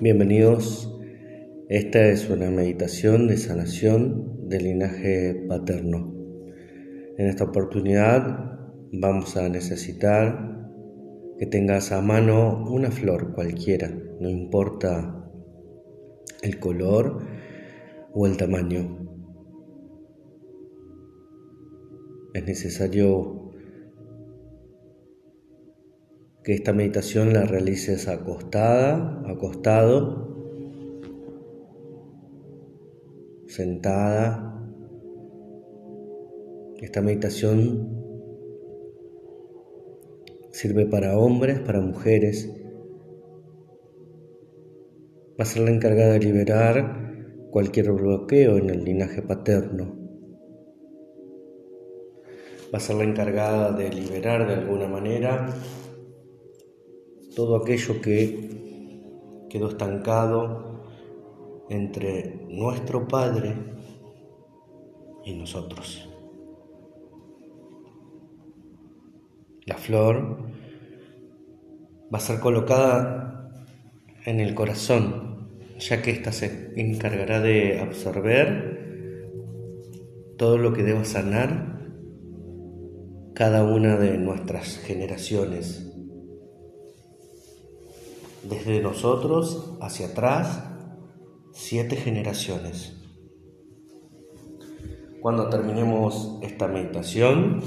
Bienvenidos. Esta es una meditación de sanación del linaje paterno. En esta oportunidad vamos a necesitar que tengas a mano una flor cualquiera, no importa el color o el tamaño. Es necesario que esta meditación la realices acostada, acostado, sentada. Esta meditación sirve para hombres, para mujeres. Va a ser la encargada de liberar cualquier bloqueo en el linaje paterno. Va a ser la encargada de liberar de alguna manera todo aquello que quedó estancado entre nuestro Padre y nosotros. La flor va a ser colocada en el corazón, ya que ésta se encargará de absorber todo lo que deba sanar cada una de nuestras generaciones desde nosotros hacia atrás, siete generaciones. Cuando terminemos esta meditación,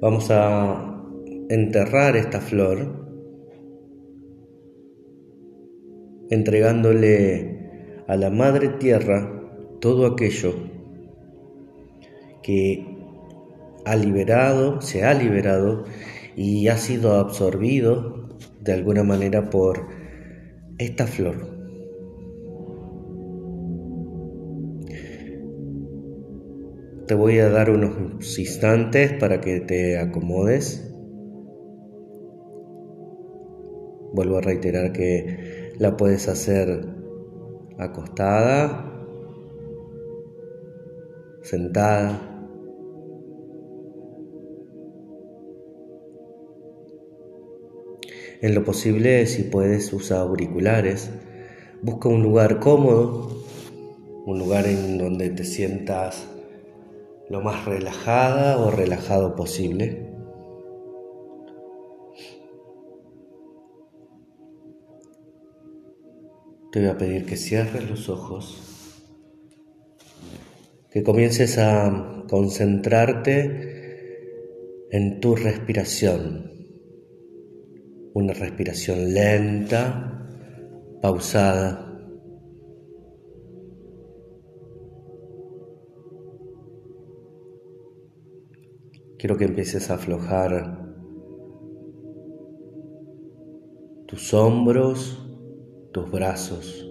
vamos a enterrar esta flor, entregándole a la Madre Tierra todo aquello que ha liberado, se ha liberado y ha sido absorbido de alguna manera por esta flor. Te voy a dar unos instantes para que te acomodes. Vuelvo a reiterar que la puedes hacer acostada, sentada, En lo posible, si puedes, usa auriculares. Busca un lugar cómodo, un lugar en donde te sientas lo más relajada o relajado posible. Te voy a pedir que cierres los ojos, que comiences a concentrarte en tu respiración una respiración lenta, pausada. Quiero que empieces a aflojar tus hombros, tus brazos.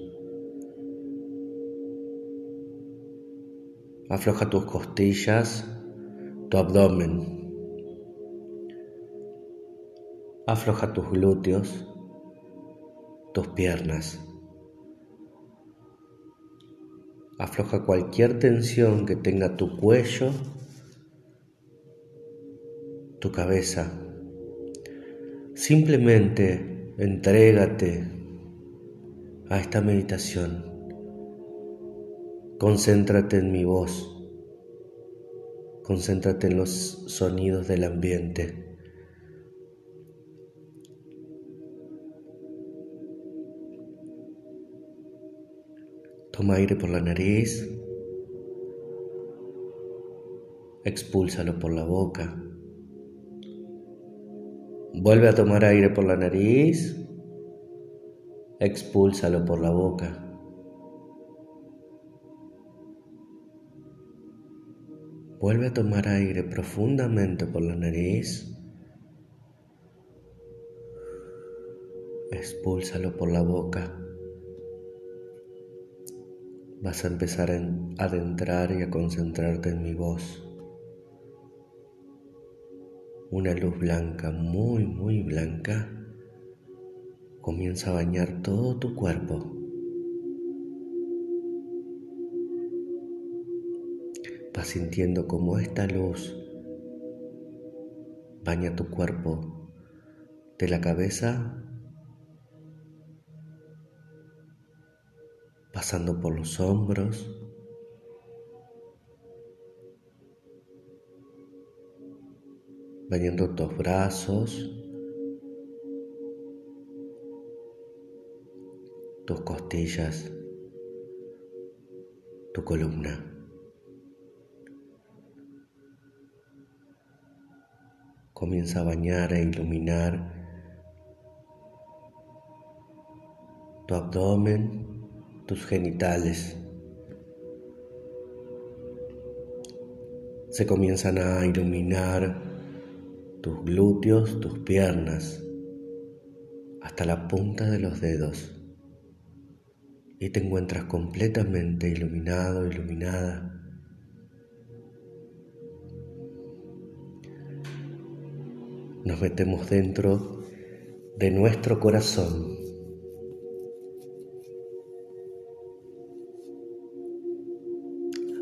Afloja tus costillas, tu abdomen. Afloja tus glúteos, tus piernas. Afloja cualquier tensión que tenga tu cuello, tu cabeza. Simplemente entrégate a esta meditación. Concéntrate en mi voz. Concéntrate en los sonidos del ambiente. Toma aire por la nariz. Expúlsalo por la boca. Vuelve a tomar aire por la nariz. Expúlsalo por la boca. Vuelve a tomar aire profundamente por la nariz. Expúlsalo por la boca vas a empezar a adentrar y a concentrarte en mi voz. Una luz blanca, muy, muy blanca, comienza a bañar todo tu cuerpo. Vas sintiendo como esta luz baña tu cuerpo de la cabeza pasando por los hombros, bañando tus brazos, tus costillas, tu columna. Comienza a bañar e iluminar tu abdomen, tus genitales. Se comienzan a iluminar tus glúteos, tus piernas, hasta la punta de los dedos. Y te encuentras completamente iluminado, iluminada. Nos metemos dentro de nuestro corazón.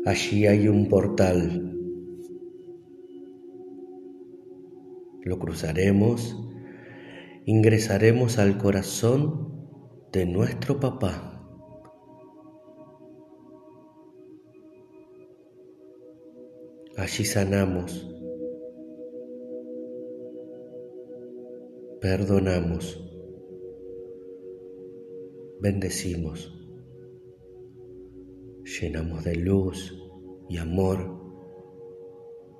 Allí hay un portal. Lo cruzaremos, ingresaremos al corazón de nuestro papá. Allí sanamos, perdonamos, bendecimos llenamos de luz y amor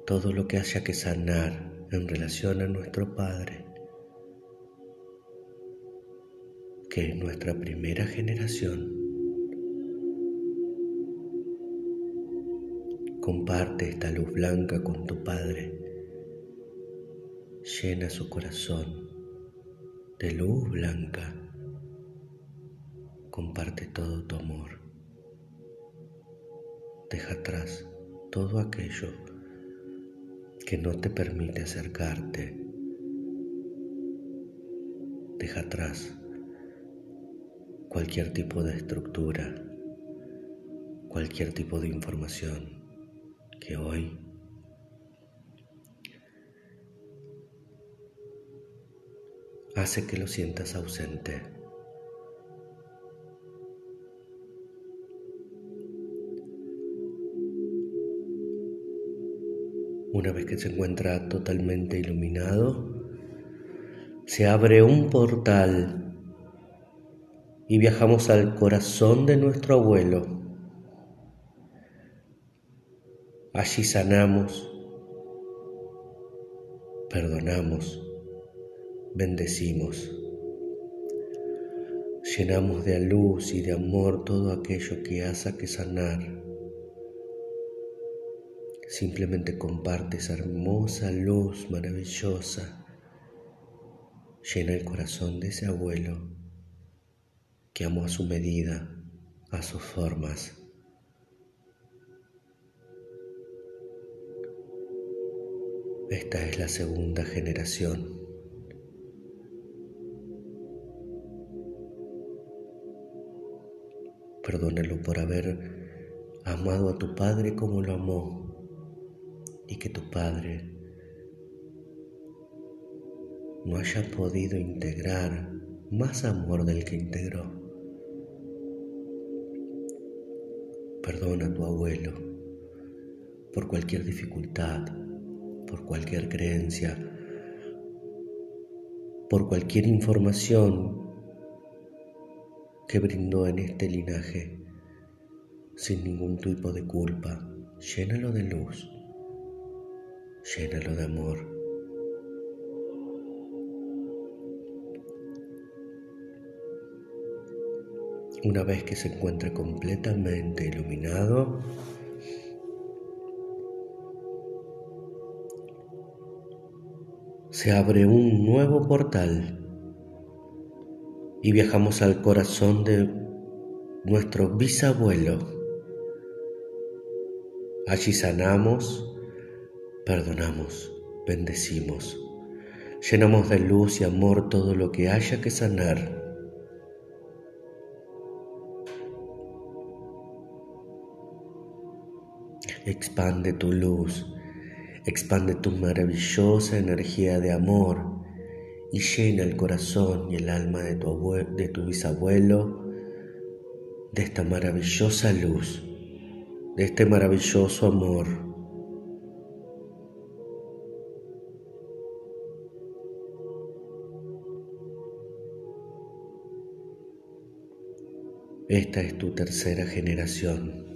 todo lo que haya que sanar en relación a nuestro Padre, que es nuestra primera generación. Comparte esta luz blanca con tu Padre. Llena su corazón de luz blanca. Comparte todo tu amor. Deja atrás todo aquello que no te permite acercarte. Deja atrás cualquier tipo de estructura, cualquier tipo de información que hoy hace que lo sientas ausente. Una vez que se encuentra totalmente iluminado, se abre un portal y viajamos al corazón de nuestro abuelo. Allí sanamos, perdonamos, bendecimos, llenamos de luz y de amor todo aquello que hace que sanar Simplemente comparte esa hermosa luz maravillosa. Llena el corazón de ese abuelo que amó a su medida, a sus formas. Esta es la segunda generación. Perdónalo por haber amado a tu padre como lo amó y que tu Padre no haya podido integrar más amor del que integró. Perdona a tu abuelo por cualquier dificultad, por cualquier creencia, por cualquier información que brindó en este linaje sin ningún tipo de culpa. Llénalo de luz llénalo de amor. Una vez que se encuentre completamente iluminado, se abre un nuevo portal y viajamos al corazón de nuestro bisabuelo. Allí sanamos, perdonamos, bendecimos, llenamos de luz y amor todo lo que haya que sanar. Expande tu luz, expande tu maravillosa energía de amor y llena el corazón y el alma de tu, bisabuelo de esta maravillosa luz, de este maravilloso amor. Esta es tu tercera generación.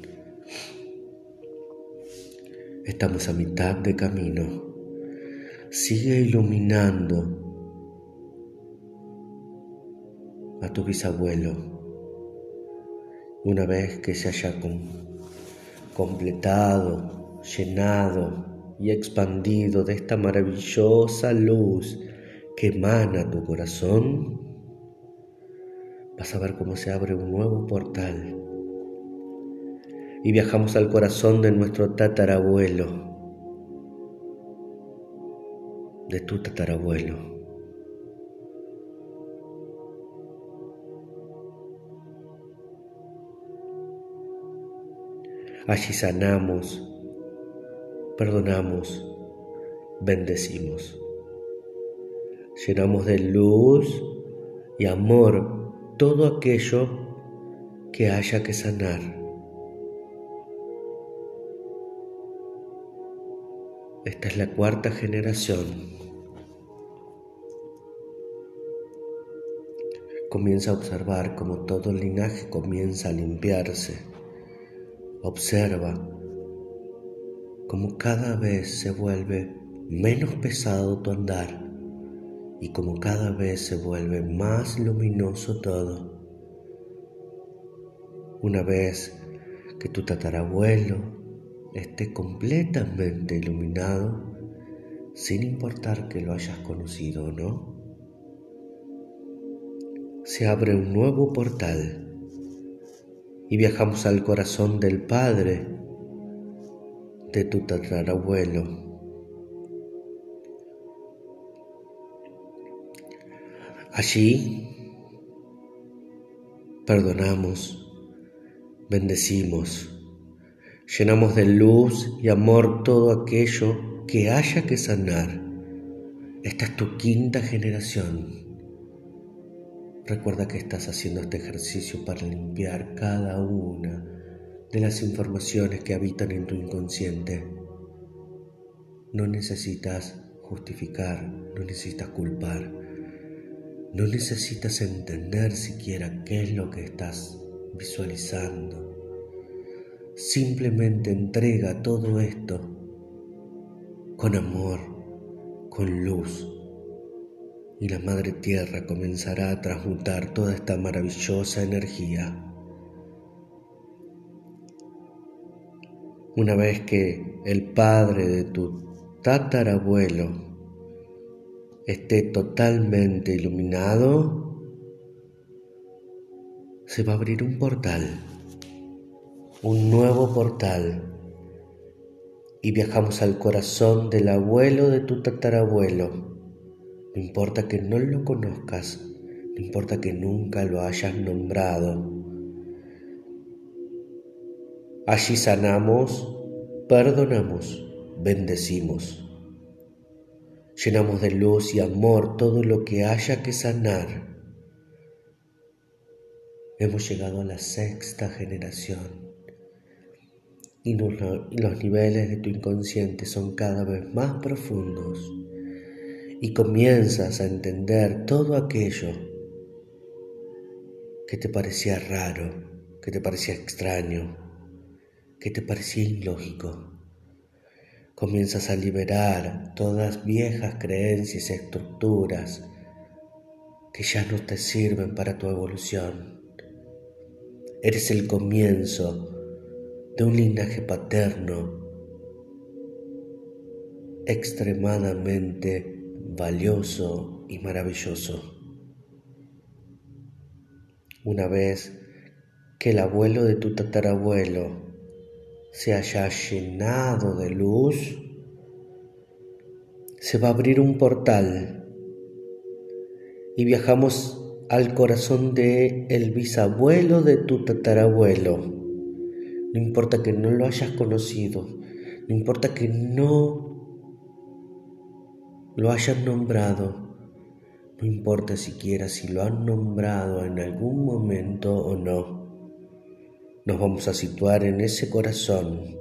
Estamos a mitad de camino. Sigue iluminando a tu bisabuelo una vez que se haya completado, llenado y expandido de esta maravillosa luz que emana tu corazón, vas a ver cómo se abre un nuevo portal y viajamos al corazón de nuestro tatarabuelo, de tu tatarabuelo. Allí sanamos, perdonamos, bendecimos. Llenamos de luz y amor todo aquello que haya que sanar. Esta es la cuarta generación. Comienza a observar cómo todo el linaje comienza a limpiarse Observa cómo cada vez se vuelve menos pesado tu andar y cómo cada vez se vuelve más luminoso todo. Una vez que tu tatarabuelo esté completamente iluminado, sin importar que lo hayas conocido o no, se abre un nuevo portal y viajamos al corazón del Padre de tu tatarabuelo. Allí perdonamos, bendecimos, llenamos de luz y amor todo aquello que haya que sanar. Esta es tu quinta generación. Recuerda que estás haciendo este ejercicio para limpiar cada una de las informaciones que habitan en tu inconsciente. No necesitas justificar, no necesitas culpar, no necesitas entender siquiera qué es lo que estás visualizando. Simplemente entrega todo esto con amor, con luz y la Madre Tierra comenzará a transmutar toda esta maravillosa energía. Una vez que el Padre de tu tatarabuelo esté totalmente iluminado, se va a abrir un portal, un nuevo portal, y viajamos al corazón del abuelo de tu tatarabuelo no importa que no lo conozcas, no importa que nunca lo hayas nombrado. Allí sanamos, perdonamos, bendecimos. Llenamos de luz y amor todo lo que haya que sanar. Hemos llegado a la sexta generación y los niveles de tu inconsciente son cada vez más profundos y comienzas a entender todo aquello que te parecía raro, que te parecía extraño, que te parecía ilógico. Comienzas a liberar todas viejas creencias y estructuras que ya no te sirven para tu evolución. Eres el comienzo de un linaje paterno extremadamente valioso y maravilloso. Una vez que el abuelo de tu tatarabuelo se haya llenado de luz, se va a abrir un portal y viajamos al corazón de el bisabuelo de tu tatarabuelo. No importa que no lo hayas conocido, no importa que no lo hayan nombrado, no importa siquiera si lo han nombrado en algún momento o no. Nos vamos a situar en ese corazón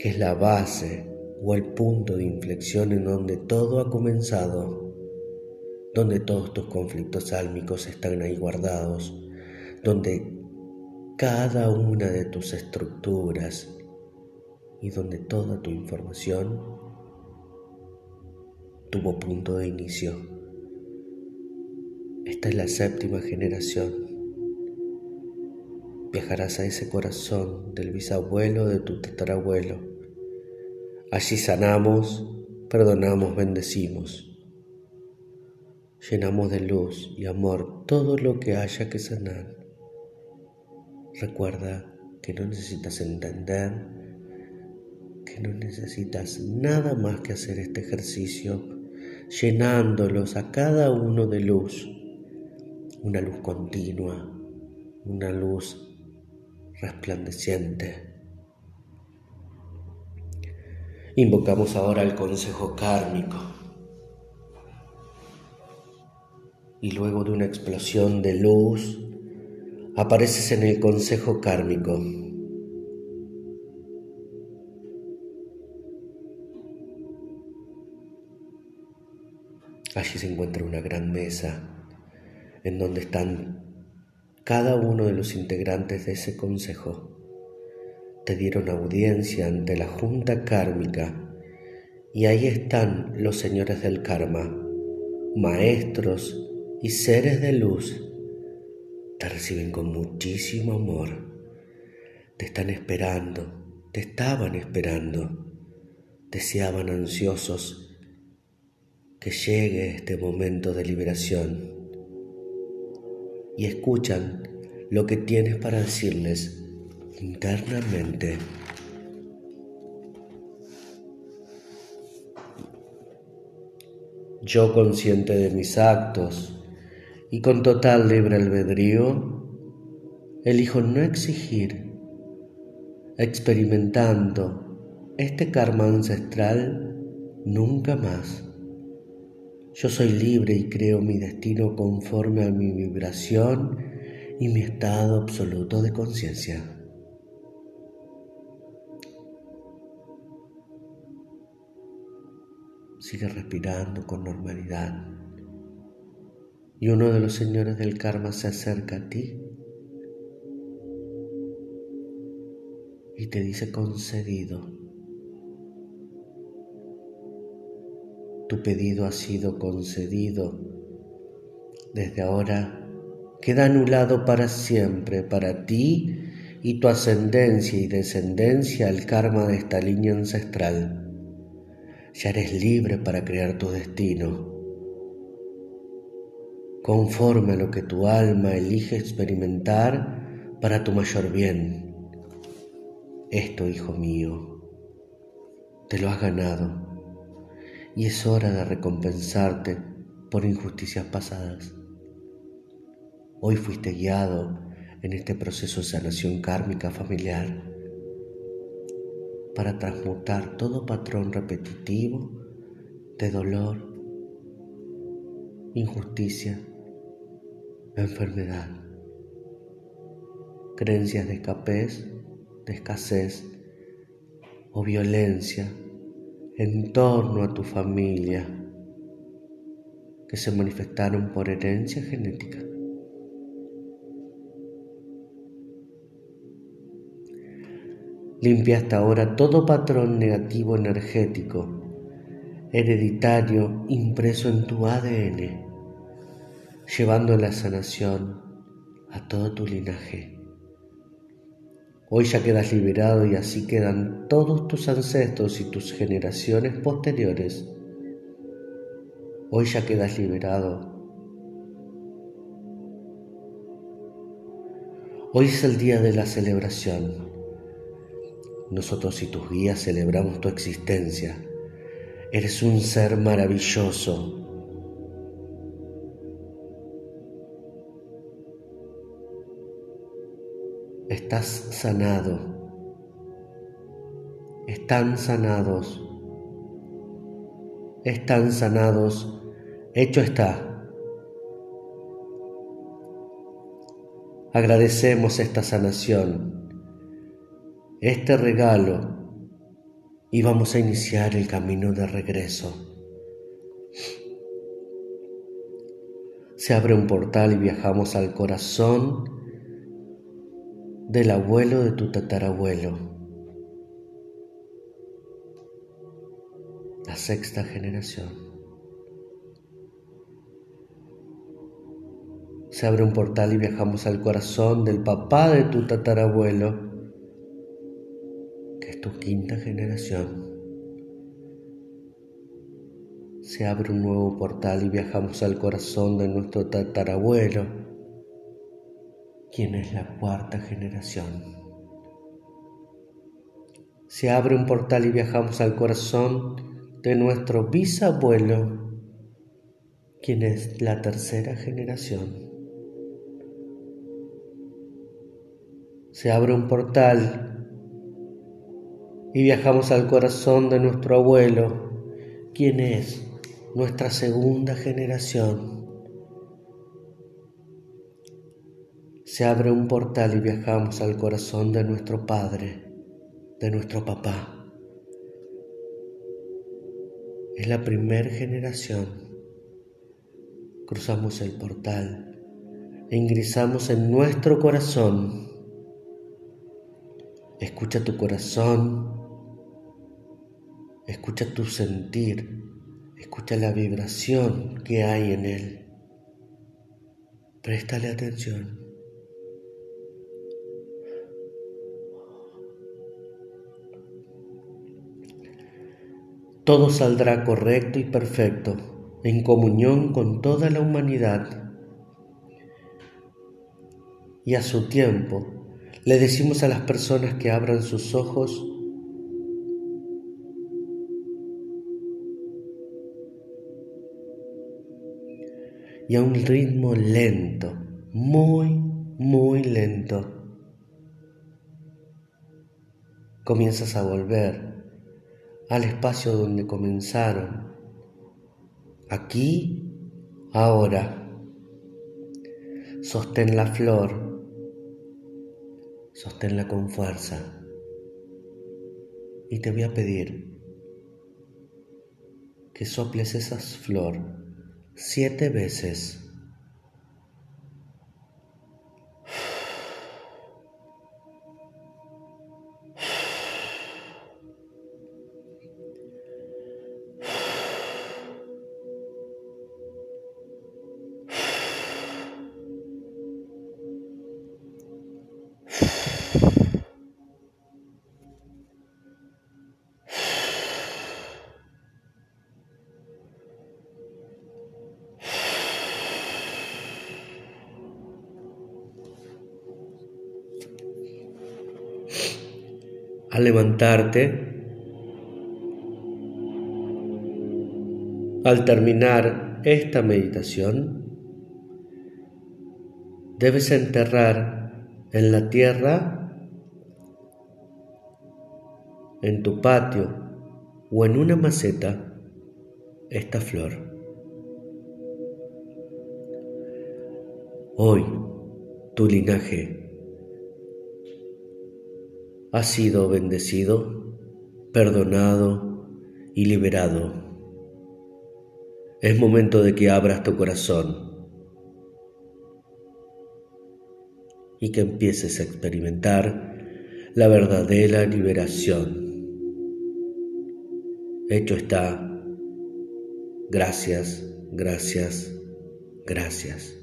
que es la base o el punto de inflexión en donde todo ha comenzado, donde todos tus conflictos álmicos están ahí guardados, donde cada una de tus estructuras y donde toda tu información tuvo punto de inicio. Esta es la séptima generación. Viajarás a ese corazón del bisabuelo de tu tatarabuelo. Allí sanamos, perdonamos, bendecimos. Llenamos de luz y amor todo lo que haya que sanar. Recuerda que no necesitas entender, que no necesitas nada más que hacer este ejercicio, llenándolos a cada uno de luz, una luz continua, una luz resplandeciente. Invocamos ahora el consejo kármico. Y luego de una explosión de luz, apareces en el consejo kármico. Allí se encuentra una gran mesa en donde están cada uno de los integrantes de ese consejo. Te dieron audiencia ante la junta kármica y ahí están los señores del karma, maestros y seres de luz te reciben con muchísimo amor. Te están esperando, te estaban esperando, deseaban ansiosos que llegue este momento de liberación y escuchan lo que tienes para decirles internamente. Yo consciente de mis actos, y con total libre albedrío, elijo no exigir, experimentando este karma ancestral nunca más. Yo soy libre y creo mi destino conforme a mi vibración y mi estado absoluto de conciencia. Sigue respirando con normalidad y uno de los señores del karma se acerca a ti y te dice concedido. Tu pedido ha sido concedido. Desde ahora queda anulado para siempre para ti y tu ascendencia y descendencia el karma de esta línea ancestral. Ya eres libre para crear tu destino conforme a lo que tu alma elige experimentar para tu mayor bien. Esto, hijo mío, te lo has ganado y es hora de recompensarte por injusticias pasadas. Hoy fuiste guiado en este proceso de sanación kármica familiar para transmutar todo patrón repetitivo de dolor, injusticia enfermedad, creencias de escapez, de escasez o violencia en torno a tu familia que se manifestaron por herencia genética. Limpia hasta ahora todo patrón negativo energético, hereditario impreso en tu ADN llevando la sanación a todo tu linaje. Hoy ya quedas liberado y así quedan todos tus ancestros y tus generaciones posteriores. Hoy ya quedas liberado. Hoy es el día de la celebración. Nosotros y tus guías celebramos tu existencia. Eres un ser maravilloso, estás sanado, están sanados, están sanados, hecho está. agradecemos esta sanación, este regalo y vamos a iniciar el camino de regreso. Se abre un portal y viajamos al corazón del abuelo de tu tatarabuelo, la sexta generación. Se abre un portal y viajamos al corazón del papá de tu tatarabuelo, que es tu quinta generación. Se abre un nuevo portal y viajamos al corazón de nuestro tatarabuelo, quien es la cuarta generación. Se abre un portal y viajamos al corazón de nuestro bisabuelo, quien es la tercera generación. se abre un portal y viajamos al corazón de nuestro abuelo, quien es nuestra segunda generación. Se abre un portal y viajamos al corazón de nuestro padre, de nuestro papá. Es la primera generación. Cruzamos el portal e ingresamos en nuestro corazón Escucha tu corazón, escucha tu sentir, escucha la vibración que hay en él. Préstale atención. Todo saldrá correcto y perfecto en comunión con toda la humanidad. Y a su tiempo le decimos a las personas que abran sus ojos y a un ritmo lento, muy, muy lento, comienzas a volver al espacio donde comenzaron, aquí, ahora. Sostén la flor sosténla con fuerza. Y te voy a pedir que soples esa flor siete veces. Levantarte, al terminar esta meditación, debes enterrar en la tierra, en tu patio o en una maceta esta flor. Hoy, tu linaje has sido bendecido, perdonado y liberado. Es momento de que abras tu corazón y que empieces a experimentar la verdadera liberación. Hecho está. Gracias, gracias, gracias.